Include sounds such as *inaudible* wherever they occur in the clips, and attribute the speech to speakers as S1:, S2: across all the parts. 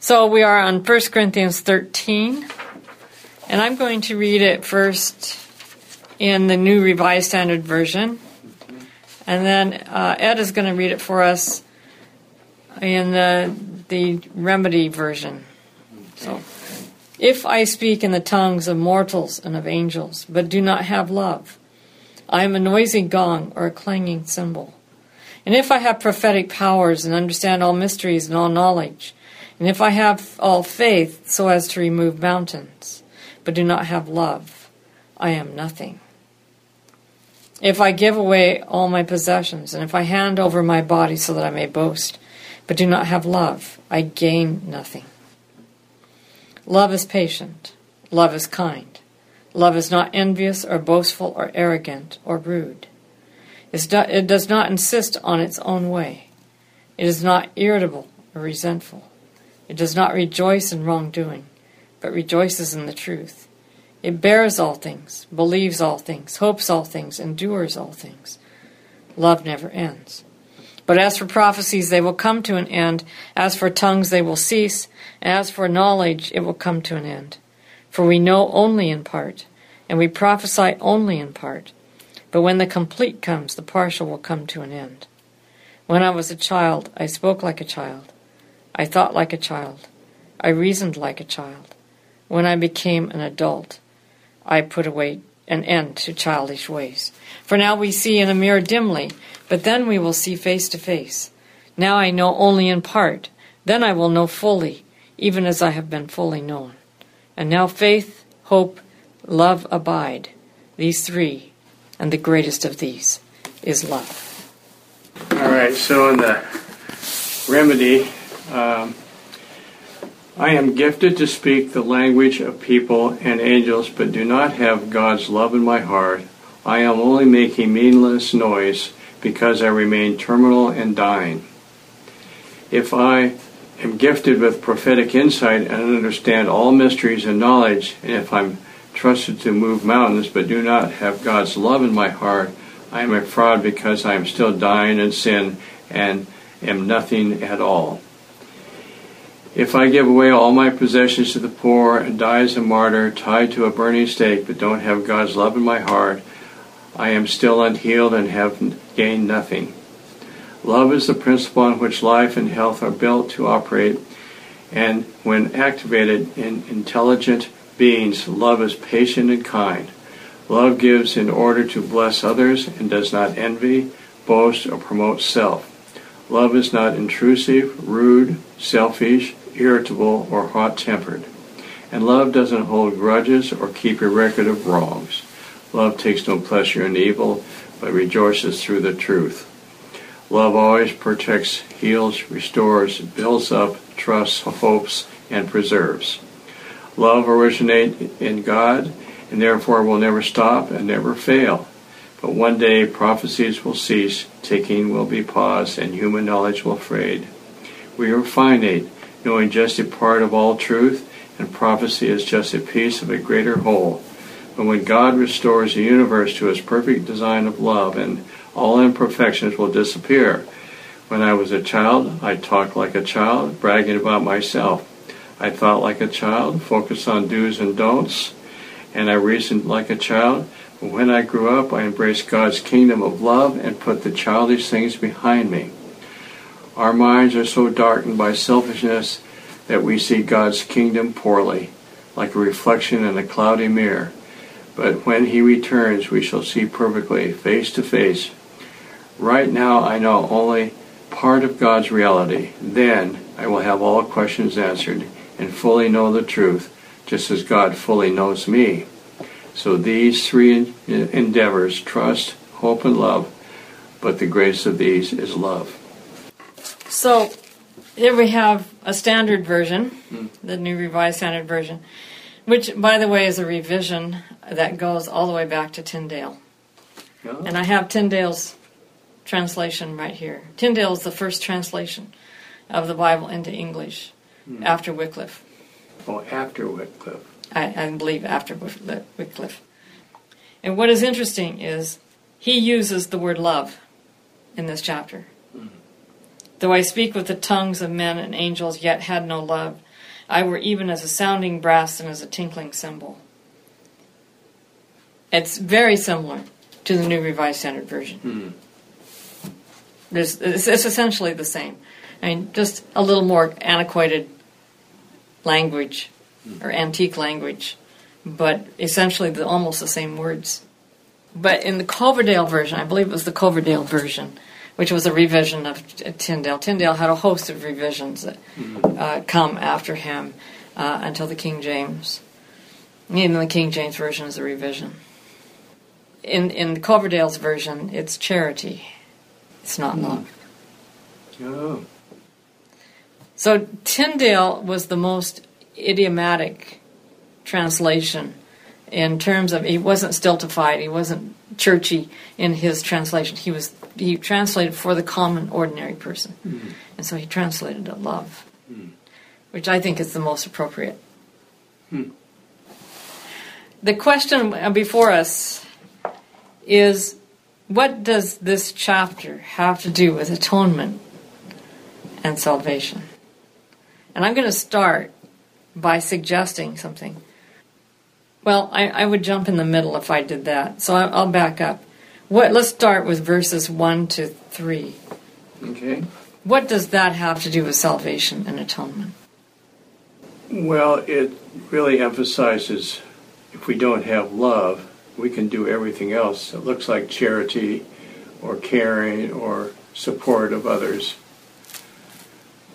S1: So we are on 1 Corinthians 13, and I'm going to read it first in the New Revised Standard Version, and then uh, Ed is going to read it for us in the, the Remedy Version. So, if I speak in the tongues of mortals and of angels, but do not have love, I am a noisy gong or a clanging cymbal. And if I have prophetic powers and understand all mysteries and all knowledge, and if I have all faith so as to remove mountains, but do not have love, I am nothing. If I give away all my possessions, and if I hand over my body so that I may boast, but do not have love, I gain nothing. Love is patient. Love is kind. Love is not envious or boastful or arrogant or rude. It does not insist on its own way. It is not irritable or resentful. It does not rejoice in wrongdoing, but rejoices in the truth. It bears all things, believes all things, hopes all things, endures all things. Love never ends. But as for prophecies, they will come to an end. As for tongues, they will cease. As for knowledge, it will come to an end. For we know only in part, and we prophesy only in part. But when the complete comes, the partial will come to an end. When I was a child, I spoke like a child. I thought like a child. I reasoned like a child. When I became an adult, I put away an end to childish ways. For now we see in a mirror dimly, but then we will see face to face. Now I know only in part, then I will know fully, even as I have been fully known. And now faith, hope, love abide, these three, and the greatest of these is love.
S2: All right, so in the remedy, um, I am gifted to speak the language of people and angels, but do not have God's love in my heart. I am only making meaningless noise because I remain terminal and dying. If I am gifted with prophetic insight and understand all mysteries and knowledge, and if I'm trusted to move mountains but do not have God's love in my heart, I am a fraud because I am still dying in sin and am nothing at all. If I give away all my possessions to the poor and die as a martyr, tied to a burning stake, but don't have God's love in my heart, I am still unhealed and have gained nothing. Love is the principle on which life and health are built to operate, and when activated in intelligent beings, love is patient and kind. Love gives in order to bless others and does not envy, boast, or promote self. Love is not intrusive, rude, selfish, irritable, or hot tempered. And love doesn't hold grudges or keep a record of wrongs. Love takes no pleasure in evil, but rejoices through the truth. Love always protects, heals, restores, builds up, trusts, hopes, and preserves. Love originates in God and therefore will never stop and never fail. But one day prophecies will cease, taking will be paused, and human knowledge will fade. We are finite, knowing just a part of all truth, and prophecy is just a piece of a greater whole. But when God restores the universe to his perfect design of love, and all imperfections will disappear. When I was a child, I talked like a child, bragging about myself. I thought like a child, focused on do's and don'ts, and I reasoned like a child. But when I grew up, I embraced God's kingdom of love and put the childish things behind me. Our minds are so darkened by selfishness that we see God's kingdom poorly, like a reflection in a cloudy mirror. But when He returns, we shall see perfectly, face to face. Right now, I know only part of God's reality. Then I will have all questions answered and fully know the truth, just as God fully knows me. So these three endeavors trust, hope, and love but the grace of these is love.
S1: So here we have a standard version, mm. the New Revised Standard Version, which, by the way, is a revision that goes all the way back to Tyndale. Oh. And I have Tyndale's translation right here. Tyndale is the first translation of the Bible into English mm. after Wycliffe.
S2: Oh, after Wycliffe.
S1: I, I believe after Wycliffe. And what is interesting is he uses the word love in this chapter. Though I speak with the tongues of men and angels, yet had no love, I were even as a sounding brass and as a tinkling cymbal. It's very similar to the New Revised Standard Version.
S2: Hmm.
S1: It's, it's essentially the same. I mean, just a little more antiquated language or antique language, but essentially the, almost the same words. But in the Coverdale version, I believe it was the Coverdale version, which was a revision of Tyndale. Tyndale had a host of revisions that uh, come after him uh, until the King James. Even the King James version is a revision. In in Coverdale's version, it's charity. It's not love.
S2: Oh.
S1: So Tyndale was the most idiomatic translation in terms of he wasn't stultified, he wasn't churchy in his translation. He was he translated for the common ordinary person, and so he translated it love, which I think is the most appropriate.
S2: Hmm.
S1: The question before us is, what does this chapter have to do with atonement and salvation? And I'm going to start by suggesting something. Well, I, I would jump in the middle if I did that, so I, I'll back up. What? Let's start with verses one to three.
S2: Okay.
S1: What does that have to do with salvation and atonement?
S2: Well, it really emphasizes if we don't have love, we can do everything else. It looks like charity or caring or support of others.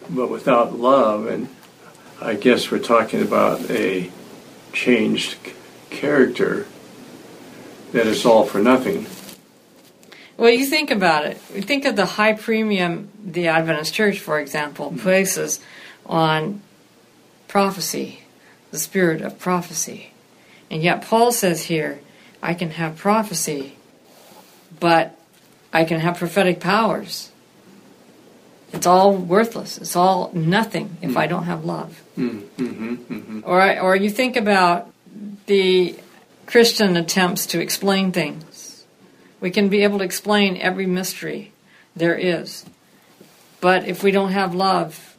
S2: But without love, and I guess we're talking about a changed character, that is all for nothing.
S1: Well, you think about it. You think of the high premium the Adventist Church, for example, places on prophecy, the spirit of prophecy. And yet Paul says here, I can have prophecy, but I can have prophetic powers. It's all worthless. It's all nothing if I don't have love.
S2: Mm-hmm, mm-hmm.
S1: Or, or you think about the Christian attempts to explain things. We can be able to explain every mystery there is. But if we don't have love,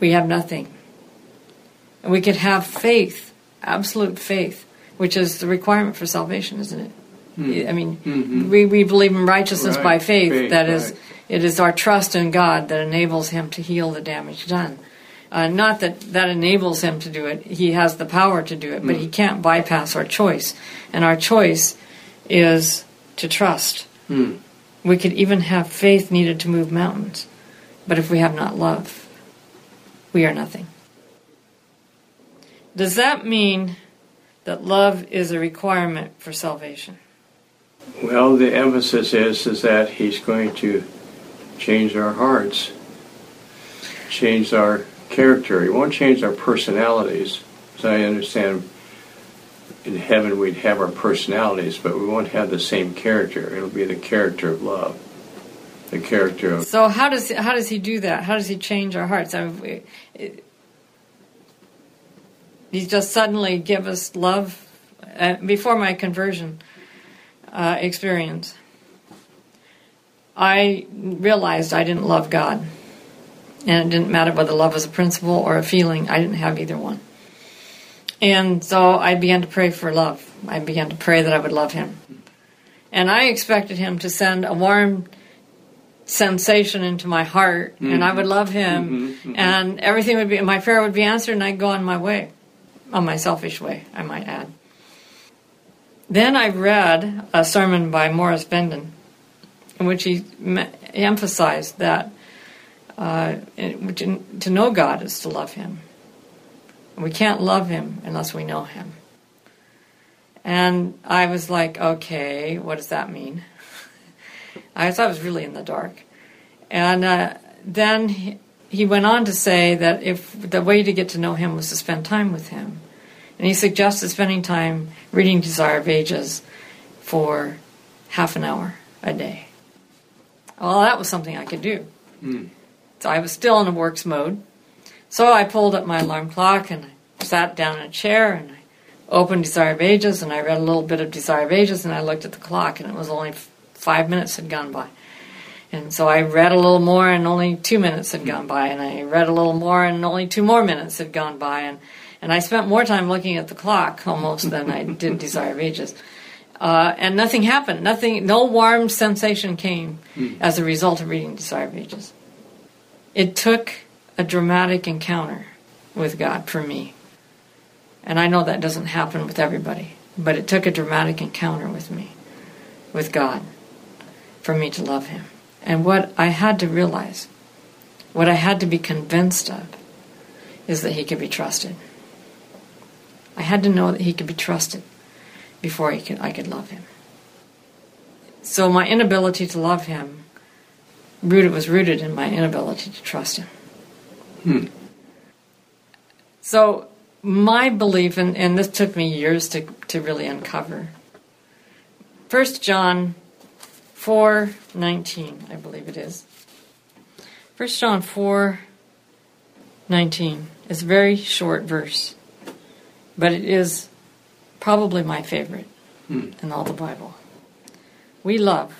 S1: we have nothing. And we could have faith, absolute faith, which is the requirement for salvation, isn't it? I mean,
S2: Mhm.
S1: we, we believe in righteousness
S2: Right,
S1: by faith.
S2: faith,
S1: That is,
S2: right.
S1: it is our trust in God that enables Him to heal the damage done. Uh, not that that enables Him to do it; He has the power to do it, but He can't bypass our choice. And our choice is to trust.
S2: Hmm.
S1: We could even have faith needed to move mountains, but if we have not love, we are nothing. Does that mean that love is a requirement for salvation?
S2: Well, the emphasis is is that he's going to change our hearts, change our character. He won't change our personalities. As I understand, in heaven we'd have our personalities, but we won't have the same character. It'll be the character of love, the character of
S1: So how does how does he do that? How does he change our hearts? I mean, it- he just suddenly give us love. Uh, before my conversion uh, experience, I realized I didn't love God, and it didn't matter whether love was a principle or a feeling. I didn't have either one, and so I began to pray for love. I began to pray that I would love Him, and I expected Him to send a warm sensation into my heart and I would mm-hmm. love him mm-hmm. Mm-hmm. and everything would be my prayer would be answered and I'd go on my way on my selfish way I might add. Then I read a sermon by Morris Venden in which he emphasized that uh, which to know God is to love him we can't love him unless we know him and I was like okay what does that mean *laughs* I thought I was really in the dark. And uh, then he, he went on to say that if the way to get to know him was to spend time with him. And he suggested spending time reading Desire of Ages for half an hour a day. Well, that was something I could do.
S2: Mm.
S1: So I was still in a works mode. So I pulled up my alarm clock and I sat down in a chair and I opened Desire of Ages and I read a little bit of Desire of Ages and I looked at the clock and it was only f- five minutes had gone by. And so I read a little more, and only two minutes had gone by, and I read a little more, and only two more minutes had gone by, and and I spent more time looking at the clock almost than I did *laughs* Desire of Ages. Uh, and nothing happened. Nothing, no warm sensation came as a result of reading Desire of Ages. It took a dramatic encounter with God for me. And I know that doesn't happen with everybody, but it took a dramatic encounter with me, with God, for me to love Him. And what I had to realize, what I had to be convinced of, is that He could be trusted. I had to know that He could be trusted before could, I could love Him. So my inability to love Him rooted was rooted in my inability to trust Him.
S2: Hmm.
S1: So my belief, and, and this took me years to, to really uncover. First John four nineteen, I believe it is. First John four nineteen is a very short verse, but it is probably my favorite
S2: Hmm.
S1: in all the Bible. We love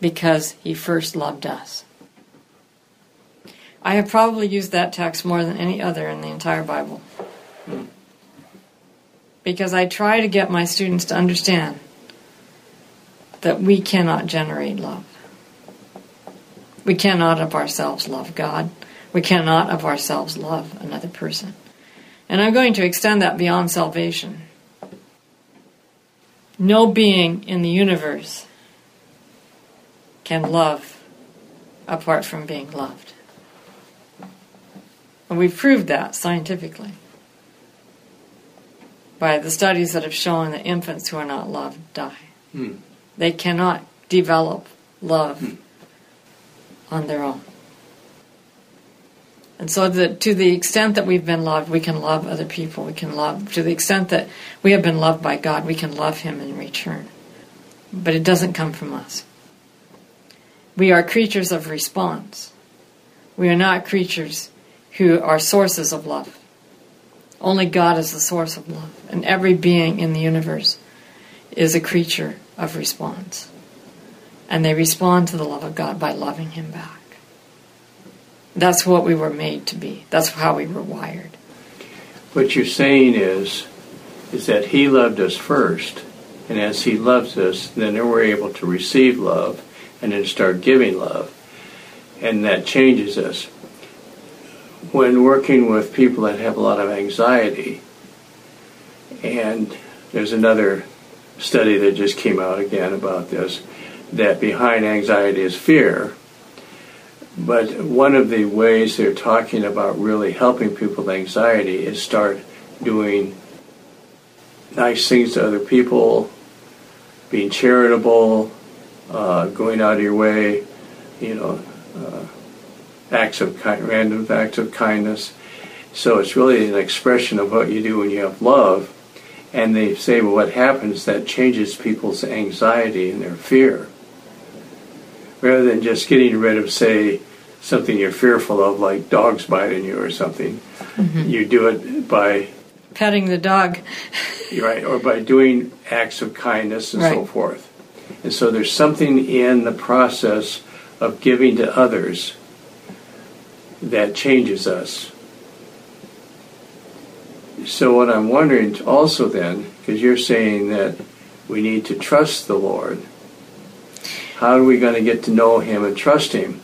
S1: because he first loved us. I have probably used that text more than any other in the entire Bible. Because I try to get my students to understand that we cannot generate love. We cannot of ourselves love God. We cannot of ourselves love another person. And I'm going to extend that beyond salvation. No being in the universe can love apart from being loved. And we've proved that scientifically by the studies that have shown that infants who are not loved die.
S2: Hmm.
S1: They cannot develop love on their own. And so, the, to the extent that we've been loved, we can love other people. We can love, to the extent that we have been loved by God, we can love Him in return. But it doesn't come from us. We are creatures of response. We are not creatures who are sources of love. Only God is the source of love. And every being in the universe is a creature of response. And they respond to the love of God by loving Him back. That's what we were made to be. That's how we were wired.
S2: What you're saying is, is that He loved us first, and as He loves us, then we're able to receive love, and then start giving love, and that changes us. When working with people that have a lot of anxiety, and there's another study that just came out again about this, that behind anxiety is fear. But one of the ways they're talking about really helping people with anxiety is start doing nice things to other people, being charitable, uh, going out of your way, you know, uh, acts of ki- random acts of kindness. So it's really an expression of what you do when you have love. And they say, well, what happens that changes people's anxiety and their fear. Rather than just getting rid of, say, something you're fearful of, like dogs biting you or something, you do it by
S1: Petting the dog.
S2: right, or by doing acts of kindness and so forth. And so there's something in the process of giving to others that changes us. So what I'm wondering also then, because you're saying that we need to trust the Lord, how are we going to get to know Him and trust Him?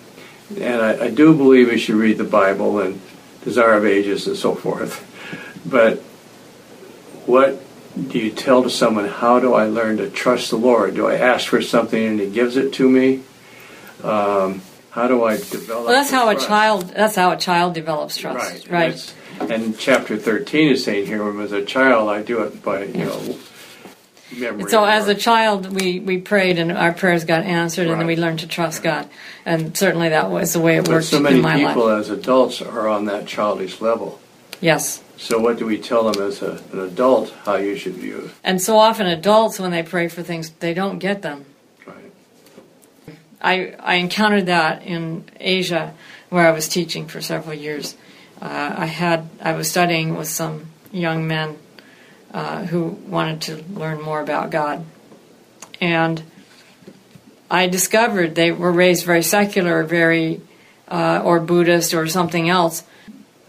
S2: And I, I do believe we should read the Bible and Desire of Ages and so forth. *laughs* But what do you tell to someone, how do I learn to trust the Lord? Do I ask for something and He gives it to me? Um, how do I develop?
S1: Well, that's how a child. That's how a child develops trust.
S2: and
S1: Right.
S2: that's- And chapter 13 is saying here, when I was a child, I do it by, you know, memory.
S1: So as a child, we, we prayed and our prayers got answered, and then we learned to trust God. And certainly that was the way it
S2: But
S1: worked
S2: so many
S1: in my
S2: people
S1: life.
S2: as adults are on that childish level.
S1: Yes.
S2: So what do we tell them as a, an adult how you should view it?
S1: And so often adults, when they pray for things, they don't get them.
S2: Right.
S1: I, I encountered that in Asia, where I was teaching for several years. Uh, I had I was studying with some young men uh, who wanted to learn more about God, and I discovered they were raised very secular, very uh, or Buddhist or something else,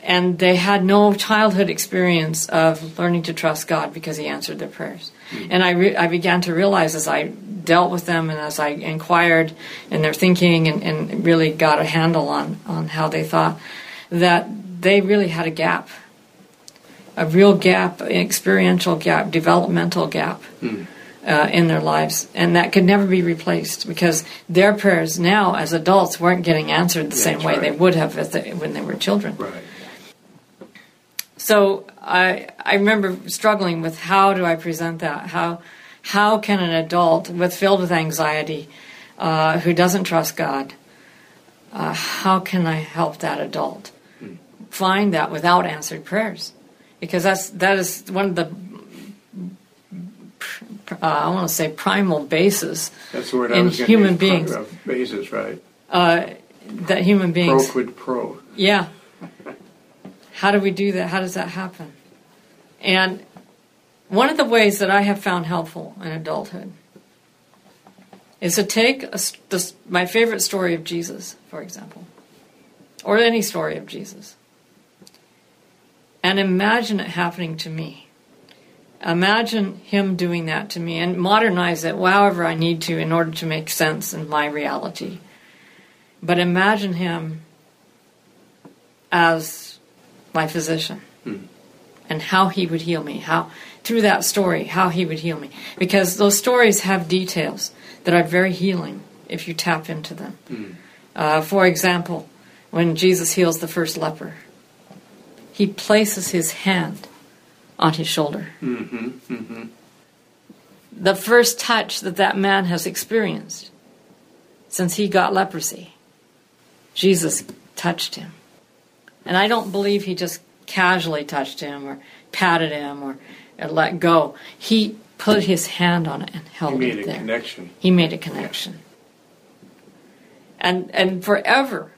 S1: and they had no childhood experience of learning to trust God because He answered their prayers. Mm-hmm. And I re- I began to realize as I dealt with them and as I inquired in their thinking and, and really got a handle on on how they thought that they really had a gap, a real gap, experiential gap, developmental gap. Mm uh, in their lives, and that could never be replaced because their prayers now, as adults, weren't getting answered the yeah, same way right. they would have they, when they were children.
S2: Right.
S1: So I I remember struggling with how do I present that? How how can an adult with filled with anxiety, uh, who doesn't trust God, uh, how can I help that adult find that without answered prayers? Because that's that is one of the uh, I want to say primal basis
S2: That's the word
S1: in human
S2: use,
S1: beings.
S2: Basis, right?
S1: Uh, that human beings.
S2: Pro quid pro.
S1: Yeah. How do we do that? How does that happen? And one of the ways that I have found helpful in adulthood is to take a, this, my favorite story of Jesus, for example, or any story of Jesus, and imagine it happening to me imagine him doing that to me and modernize it however I need to in order to make sense in my reality. But imagine him as my physician hmm. and how he would heal me, how through that story, how he would heal me. Because those stories have details that are very healing if you tap into them. Hmm. Uh, for example, when Jesus heals the first leper, he places his hand on his shoulder.
S2: Mm-hmm, mm-hmm.
S1: The first touch that that man has experienced since he got leprosy, Jesus touched him. And I don't believe he just casually touched him or patted him or, or let go. He put his hand on it and held
S2: it
S1: there. He made a there.
S2: connection.
S1: He made a connection. Yeah. And and forever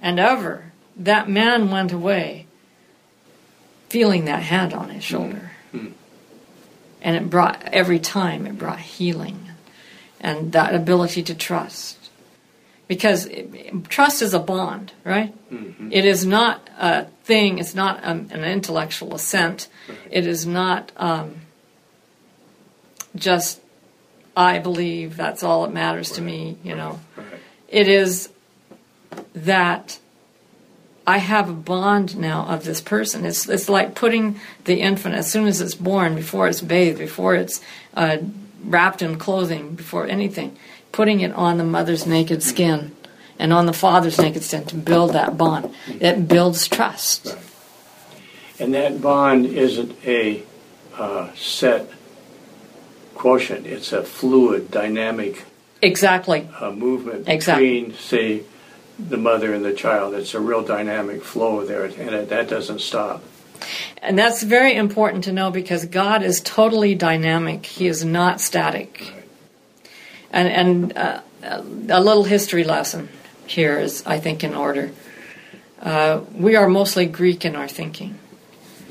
S1: and ever that man went away feeling that hand on his shoulder. Mm-hmm. And it brought, every time, it brought healing and that ability to trust. Because trust is a bond, right?
S2: Mm-hmm.
S1: It is not a thing, it's not um, an intellectual assent. Right. It is not um, just, I believe that's all that matters right. to me, you know.
S2: Right.
S1: It is that I have a bond now of this person. It's it's like putting the infant as soon as it's born, before it's bathed, before it's uh, wrapped in clothing, before anything, putting it on the mother's naked skin and on the father's naked skin to build that bond. It builds trust.
S2: Right. And that bond isn't a uh, set quotient; it's a fluid, dynamic.
S1: Exactly.
S2: Uh, movement
S1: exactly.
S2: between, say, the mother and the child. It's a real dynamic flow there, and it, that doesn't stop.
S1: And that's very important to know because God is totally dynamic. He is not static.
S2: Right.
S1: And, and uh, a little history lesson here is, I think, in order. Uh, we are mostly Greek in our thinking.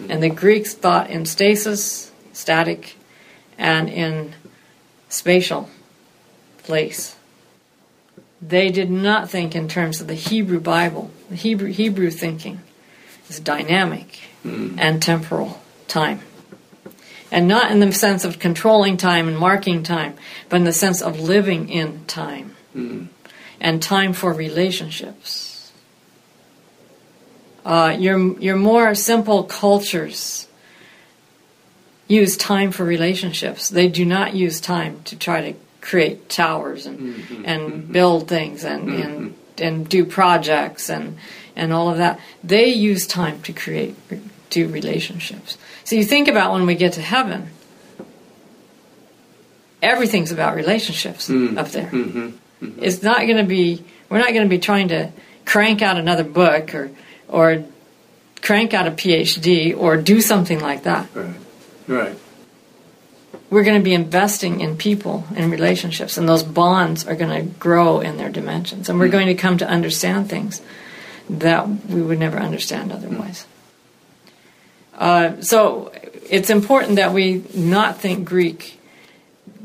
S1: And the Greeks thought in stasis, static, and in spatial, place they did not think in terms of the Hebrew Bible. The Hebrew, Hebrew thinking is dynamic mm. and temporal time. And not in the sense of controlling time and marking time, but in the sense of living in time
S2: mm.
S1: and time for relationships. Uh, your, your more simple cultures use time for relationships. They do not use time to try to create towers and
S2: mm-hmm.
S1: and
S2: mm-hmm.
S1: build things and, mm-hmm. and and do projects and and all of that. They use time to create do relationships. So you think about when we get to heaven, everything's about relationships
S2: mm-hmm.
S1: up there.
S2: Mm-hmm. Mm-hmm.
S1: It's not going to be. We're not going to be trying to crank out another book or or crank out a PhD or do something like that.
S2: Right. Right
S1: we're going to be investing in people and relationships, and those bonds are going to grow in their dimensions, and we're mm. going to come to understand things that we would never understand otherwise. Uh, so it's important that we not think Greek.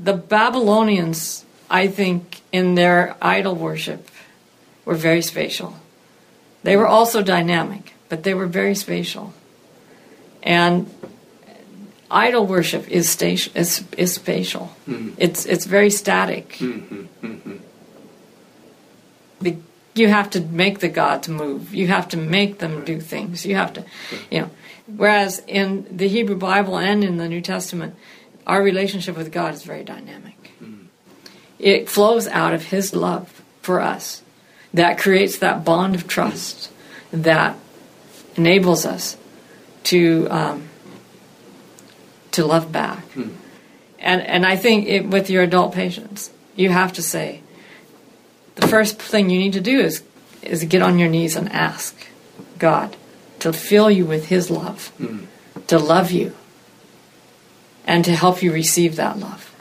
S1: The Babylonians I think, in their idol worship were very spatial. They were also dynamic, but they were very spatial. And idol worship is, station, is, is spatial.
S2: Mhm.
S1: It's, it's very static.
S2: Mhm, mhm.
S1: You have to make the gods move. You have to make them do things. You have to, you know. Whereas in the Hebrew Bible and in the New Testament, our relationship with God is very dynamic. It flows out of His love for us that creates that bond of trust that enables us to um, to love back. And and I think it, with your adult patients, you have to say, the first thing you need to do is is get on your knees and ask God to fill you with His love, to love you, and to help you receive that love.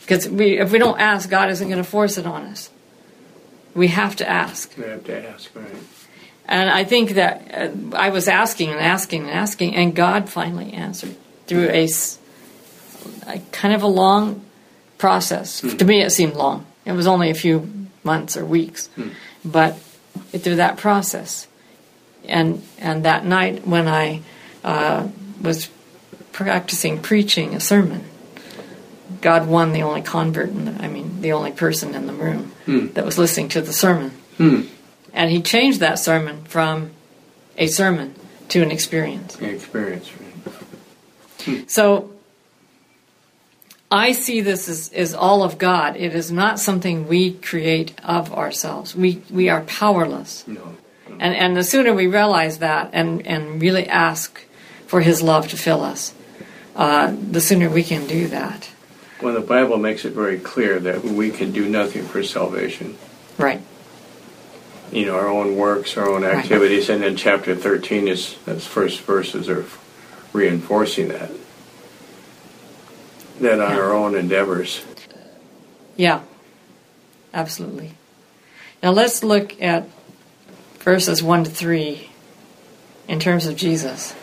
S1: Because we, if we don't ask, God isn't going to force it on us. We have to ask.
S2: We have to ask, right?
S1: And I think that uh, I was asking and asking and asking, and God finally answered through a kind of a long process. To me, it seemed long. It was only a few months or weeks, but through that process, and and that night when I uh, was practicing preaching a sermon, God won the only convert, in the, I mean, the only person in the room that was listening to the sermon.
S2: Hmm.
S1: And he changed that sermon from a sermon to an experience.
S2: The experience?
S1: So I see this as, as all of God. It is not something we create of ourselves. We, we are powerless.
S2: No.
S1: And, and the sooner we realize that and, and really ask for his love to fill us, uh, the sooner we can do that.
S2: Well, the Bible makes it very clear that we can do nothing for salvation.
S1: Right.
S2: You know, our own works, our own
S1: Right.
S2: activities, and then chapter 13 is, those first verses are reinforcing that. That on
S1: Yeah.
S2: our own endeavors.
S1: Yeah, absolutely. Now let's look at verses 1 to 3 in terms of Jesus.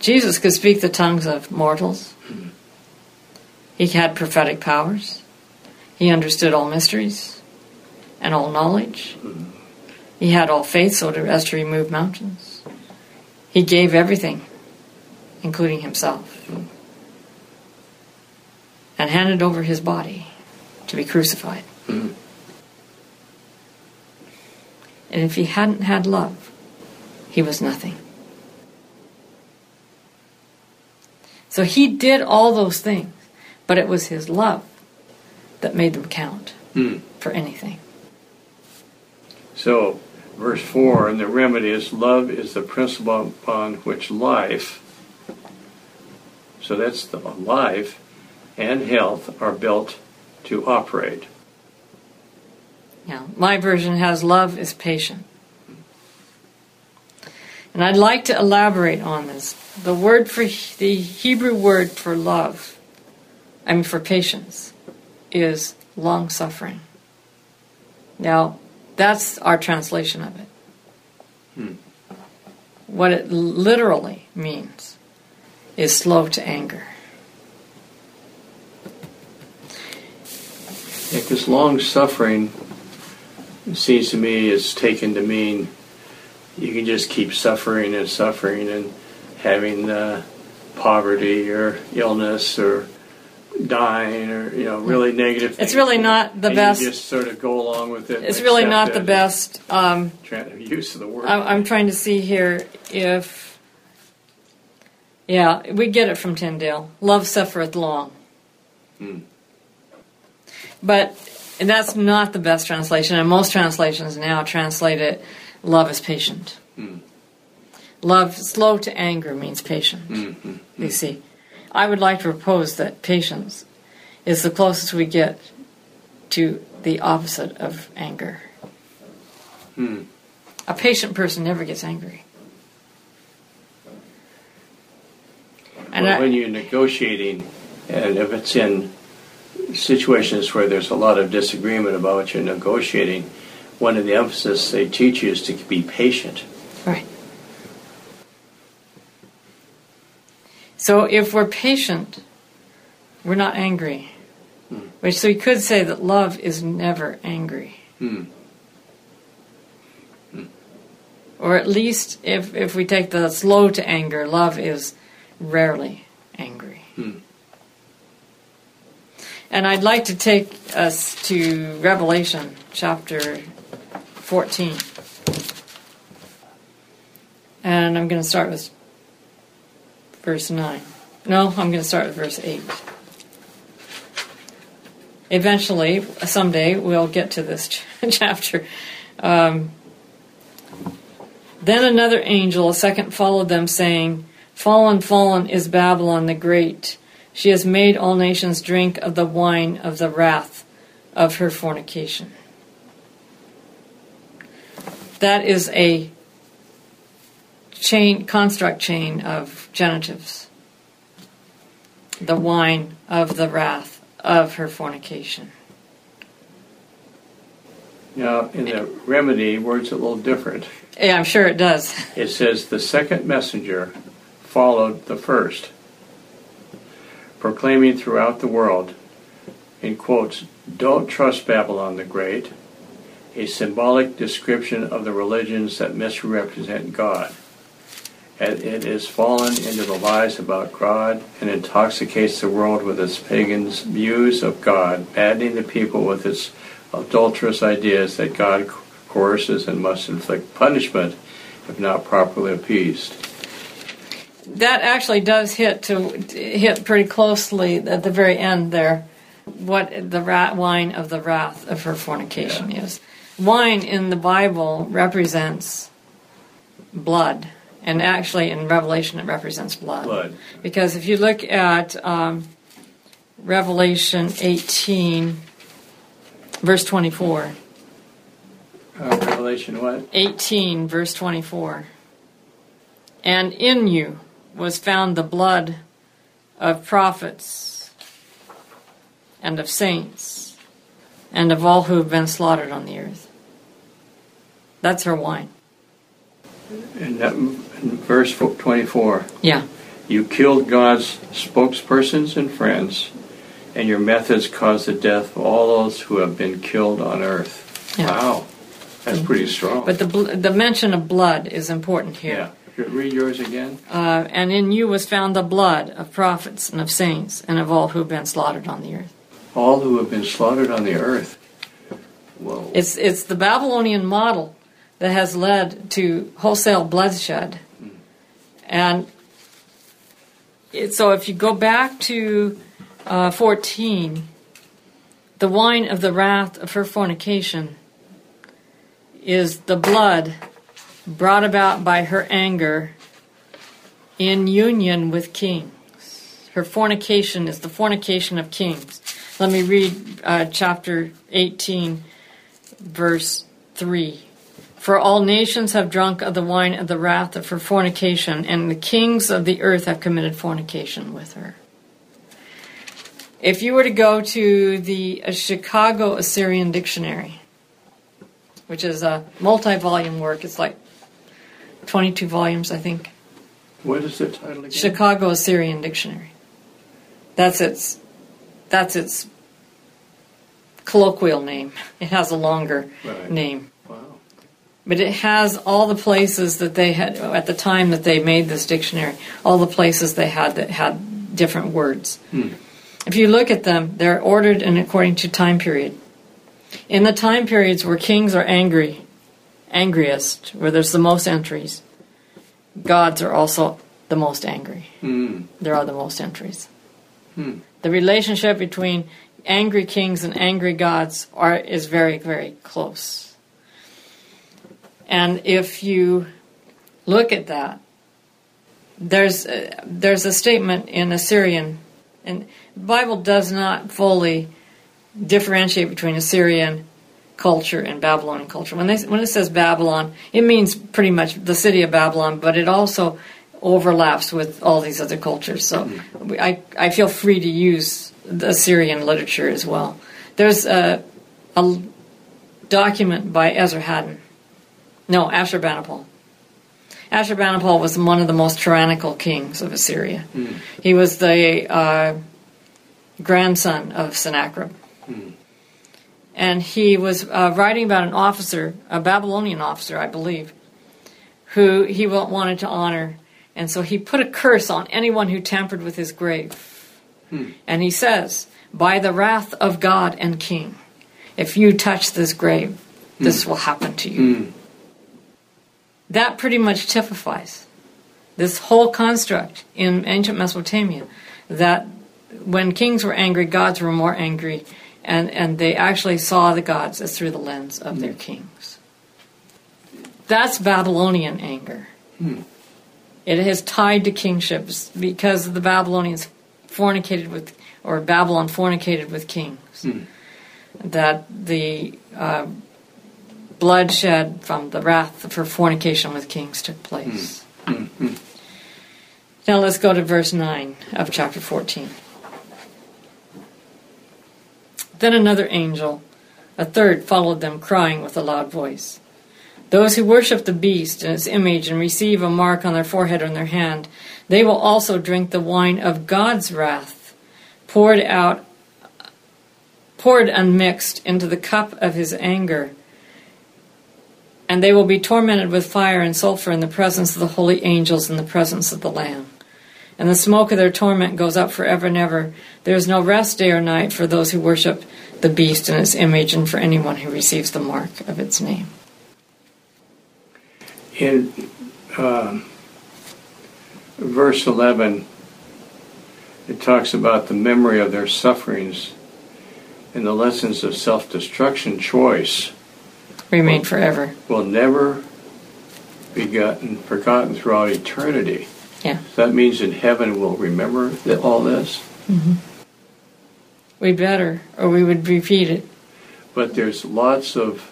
S1: Jesus could speak the tongues of mortals. He had prophetic powers. He understood all mysteries and all knowledge. He had all faith so as to remove mountains. He gave everything, including himself, and handed over his body to be crucified.
S2: Mhm.
S1: And if he hadn't had love, he was nothing. So he did all those things, but it was his love that made them count
S2: Hmm.
S1: for anything.
S2: So, verse 4 and the remedy is love is the principle upon which life, so that's the life and health are built to operate.
S1: Yeah, my version has love is patient. And I'd like to elaborate on this. The word for the Hebrew word for love, I mean for patience, is long suffering. Now, that's our translation of it.
S2: Hmm.
S1: What it literally means is slow to anger.
S2: Because long suffering seems to me is taken to mean you can just keep suffering and suffering and having uh, poverty or illness or dying or you know really negative.
S1: It's
S2: things.
S1: really not the
S2: And
S1: best.
S2: You just sort of go along with it.
S1: It's really not the best. Um,
S2: use of the word.
S1: I'm, I'm trying to see here if. Yeah, we get it from Tyndale. Love suffereth long.
S2: Hmm.
S1: But and that's not the best translation, and most translations now translate it love is patient.
S2: Hmm.
S1: Love, slow to anger, means patient.
S2: Mhm.
S1: You see, I would like to propose that patience is the closest we get to the opposite of anger.
S2: Hmm.
S1: A patient person never gets angry. And
S2: But
S1: I,
S2: when you're negotiating, and if it's in situations where there's a lot of disagreement about what you're negotiating, one of the emphasis they teach you is to be patient.
S1: right. So if we're patient, We're not angry. Hmm. Which so you could say that love is never angry.
S2: Hmm. hmm.
S1: Or at least if, if we take the slow to anger, love is rarely angry.
S2: Hmm.
S1: And I'd like to take us to Revelation chapter 14. And I'm going to start with verse 9. No, I'm going to start with verse 8. Eventually, someday, we'll get to this ch- *laughs* chapter. Um, then another angel, a second, followed them, saying, Fallen, fallen is Babylon the Great. She has made all nations drink of the wine of the wrath of her fornication. That is a chain, construct chain of genitives. The wine of the wrath of her fornication.
S2: Now, in the remedy, word's a little different.
S1: Yeah, I'm sure it does.
S2: It says, The second messenger followed the first, proclaiming throughout the world, in quotes, Don't trust Babylon the Great, a symbolic description of the religions that misrepresent God. And it is fallen into the lies about God and intoxicates the world with its pagan views of God, maddening the people with its adulterous ideas that God coerces and must inflict punishment if not properly appeased.
S1: That actually does hit to hit pretty closely at the very end there. What the rat wine of the wrath of her fornication is. Wine in the Bible represents blood, and actually in Revelation it represents blood.
S2: Blood.
S1: Because if you look at um, Revelation 18, verse 24.
S2: Uh, Revelation what?
S1: 18, verse 24. And in you was found the blood of prophets and of saints and of all who have been slaughtered on the earth. That's her wine.
S2: In, that, in verse 24,
S1: Yeah.
S2: you killed God's spokespersons and friends, and your methods caused the death of all those who have been killed on earth.
S1: Yeah.
S2: Wow, that's pretty mm-hmm. strong.
S1: But the, bl- the mention of blood is important here.
S2: yeah, read yours again.
S1: Uh, and in you was found the blood of prophets and of saints and of all who have been slaughtered on the earth.
S2: All who have been slaughtered on the earth. Whoa.
S1: It's it's the Babylonian model that has led to wholesale bloodshed, and it, so if you go back to uh, fourteen, the wine of the wrath of her fornication is the blood brought about by her anger in union with kings. Her fornication is the fornication of kings. Let me read uh, chapter 18, verse 3. For all nations have drunk of the wine of the wrath of her fornication, and the kings of the earth have committed fornication with her. If you were to go to the uh, Chicago Assyrian Dictionary, which is a multi volume work, it's like 22 volumes, I think.
S2: What is the title again?
S1: Chicago Assyrian Dictionary. That's its that's its colloquial name. It has a longer
S2: Right.
S1: name.
S2: Wow.
S1: But it has all the places that they had at the time that they made this dictionary, all the places they had that had different words.
S2: Hmm.
S1: If you look at them, they're ordered and according to time period. In the time periods where kings are angry, angriest, where there's the most entries, gods are also the most angry.
S2: Hmm.
S1: There are the most entries.
S2: Hmm.
S1: The relationship between angry kings and angry gods are is very very close. And if you look at that, there's a, there's a statement in Assyrian, and the Bible does not fully differentiate between Assyrian culture and Babylonian culture. When they when it says Babylon, it means pretty much the city of Babylon, but it also overlaps with all these other cultures. So I I feel free to use the Assyrian literature as well. There's a a document by Esarhaddon. No, Ashurbanipal. Ashurbanipal was one of the most tyrannical kings of Assyria. He was the uh, grandson of Sennacherib. And he was uh, writing about an officer, a Babylonian officer, I believe, who he wanted to honor. And so he put a curse on anyone who tampered with his grave. Hmm. And he says, By the wrath of God and King, if you touch this grave, this hmm. will happen to you. Hmm. That pretty much typifies this whole construct in ancient Mesopotamia that when kings were angry, gods were more angry, and, and they actually saw the gods as through the lens of their hmm. kings. That's Babylonian anger. Hmm. It is tied to kingships because the Babylonians fornicated with, or Babylon fornicated with kings. Hmm. That the uh, bloodshed from the wrath for fornication with kings took place. Now let's go to verse 9 of chapter 14. Then another angel, a third, followed them, crying with a loud voice Those who worship the beast and its image and receive a mark on their forehead or in their hand, they will also drink the wine of God's wrath, poured out, poured unmixed into the cup of his anger. And they will be tormented with fire and sulfur in the presence of the holy angels in the presence of the Lamb. And the smoke of their torment goes up forever and ever. There is no rest day or night for those who worship the beast and its image, and for anyone who receives the mark of its name.
S2: In um, verse 11, it talks about the memory of their sufferings and the lessons of self destruction choice
S1: Remain forever.
S2: will never be gotten, forgotten throughout eternity.
S1: Yeah.
S2: That means in heaven we'll remember all this, mm-hmm.
S1: We better, or we would repeat it.
S2: but there's lots of,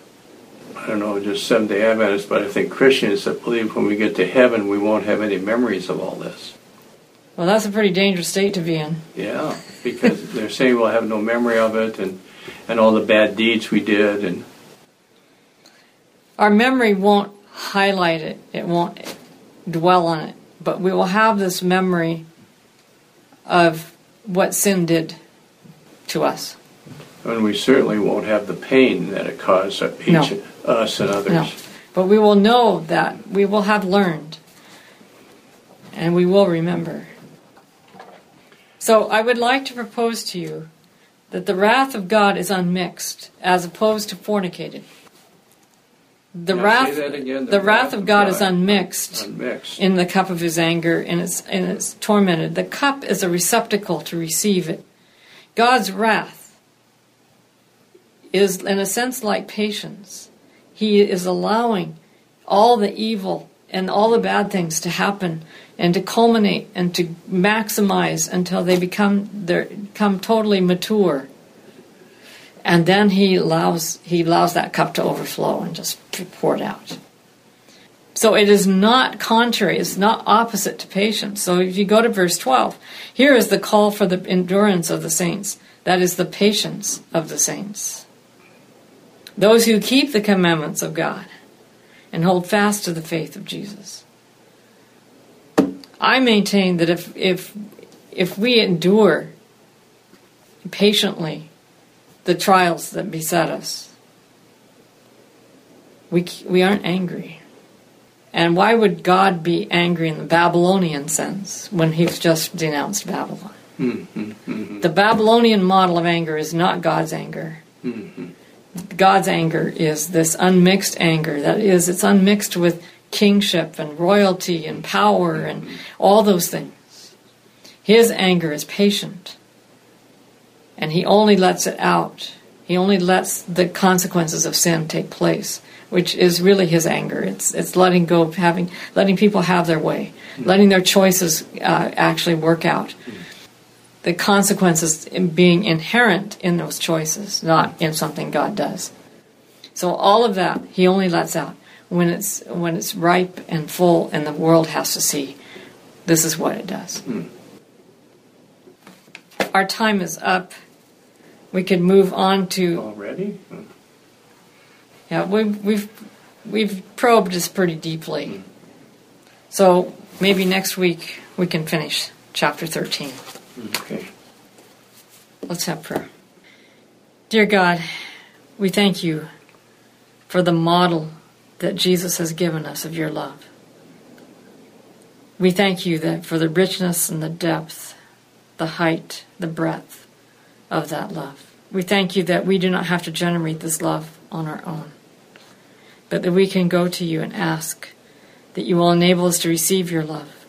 S2: I don't know, just Seventh day Adventists, but I think Christians that believe when we get to heaven we won't have any memories of all this.
S1: Well, that's a pretty dangerous state to be in.
S2: Yeah, because *laughs* they're saying we'll have no memory of it and, and all the bad deeds we did and
S1: Our memory won't highlight it, it won't dwell on it, but we will have this memory of what sin did to us.
S2: And we certainly won't have the pain that it caused each
S1: No.
S2: us and others.
S1: No. But we will know that we will have learned and we will remember. So I would like to propose to you that the wrath of God is unmixed as opposed to fornicated. The
S2: Now,
S1: wrath
S2: again,
S1: the, wrath of God, is unmixed
S2: Unmixed.
S1: in the cup of his anger and it's and it's tormented. The cup is a receptacle to receive it. God's wrath is in a sense like patience. He is allowing all the evil and all the bad things to happen and to culminate and to maximize until they become they become totally mature. And then he allows he allows that cup to overflow and just pour it out. So it is not contrary, it's not opposite to patience. So if you go to verse 12, here is the call for the endurance of the saints. That is the patience of the saints. Those who keep the commandments of God and hold fast to the faith of Jesus. I maintain that if if if we endure patiently the trials that beset us, we we aren't angry. And why would God be angry in the Babylonian sense when He's just denounced Babylon? Mm-hmm. The Babylonian model of anger is not God's anger. Mm-hmm. God's anger is this unmixed anger. That is, it's unmixed with kingship and royalty and power and mm-hmm. all those things. His anger is patient. And he only lets it out. He only lets the consequences of sin take place, which is really his anger. It's it's letting go, of having letting people have their way, letting their choices uh, actually work out. The consequences being inherent in those choices, not in something God does. So all of that he only lets out when it's when it's ripe and full, and the world has to see this is what it does. Our time is up. We could move on to
S2: Already?
S1: yeah. We've we've we've probed this pretty deeply. Hmm. So maybe next week we can finish chapter thirteen.
S2: Okay.
S1: Let's have prayer. Dear God, we thank you for the model that Jesus has given us of your love. We thank you that for the richness and the depth, the height, the breadth of that love. We thank you that we do not have to generate this love on our own, but that we can go to you and ask that you will enable us to receive your love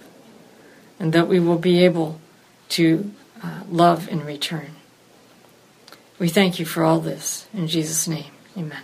S1: and that we will be able to uh, love in return. We thank you for all this. In Jesus' name, amen.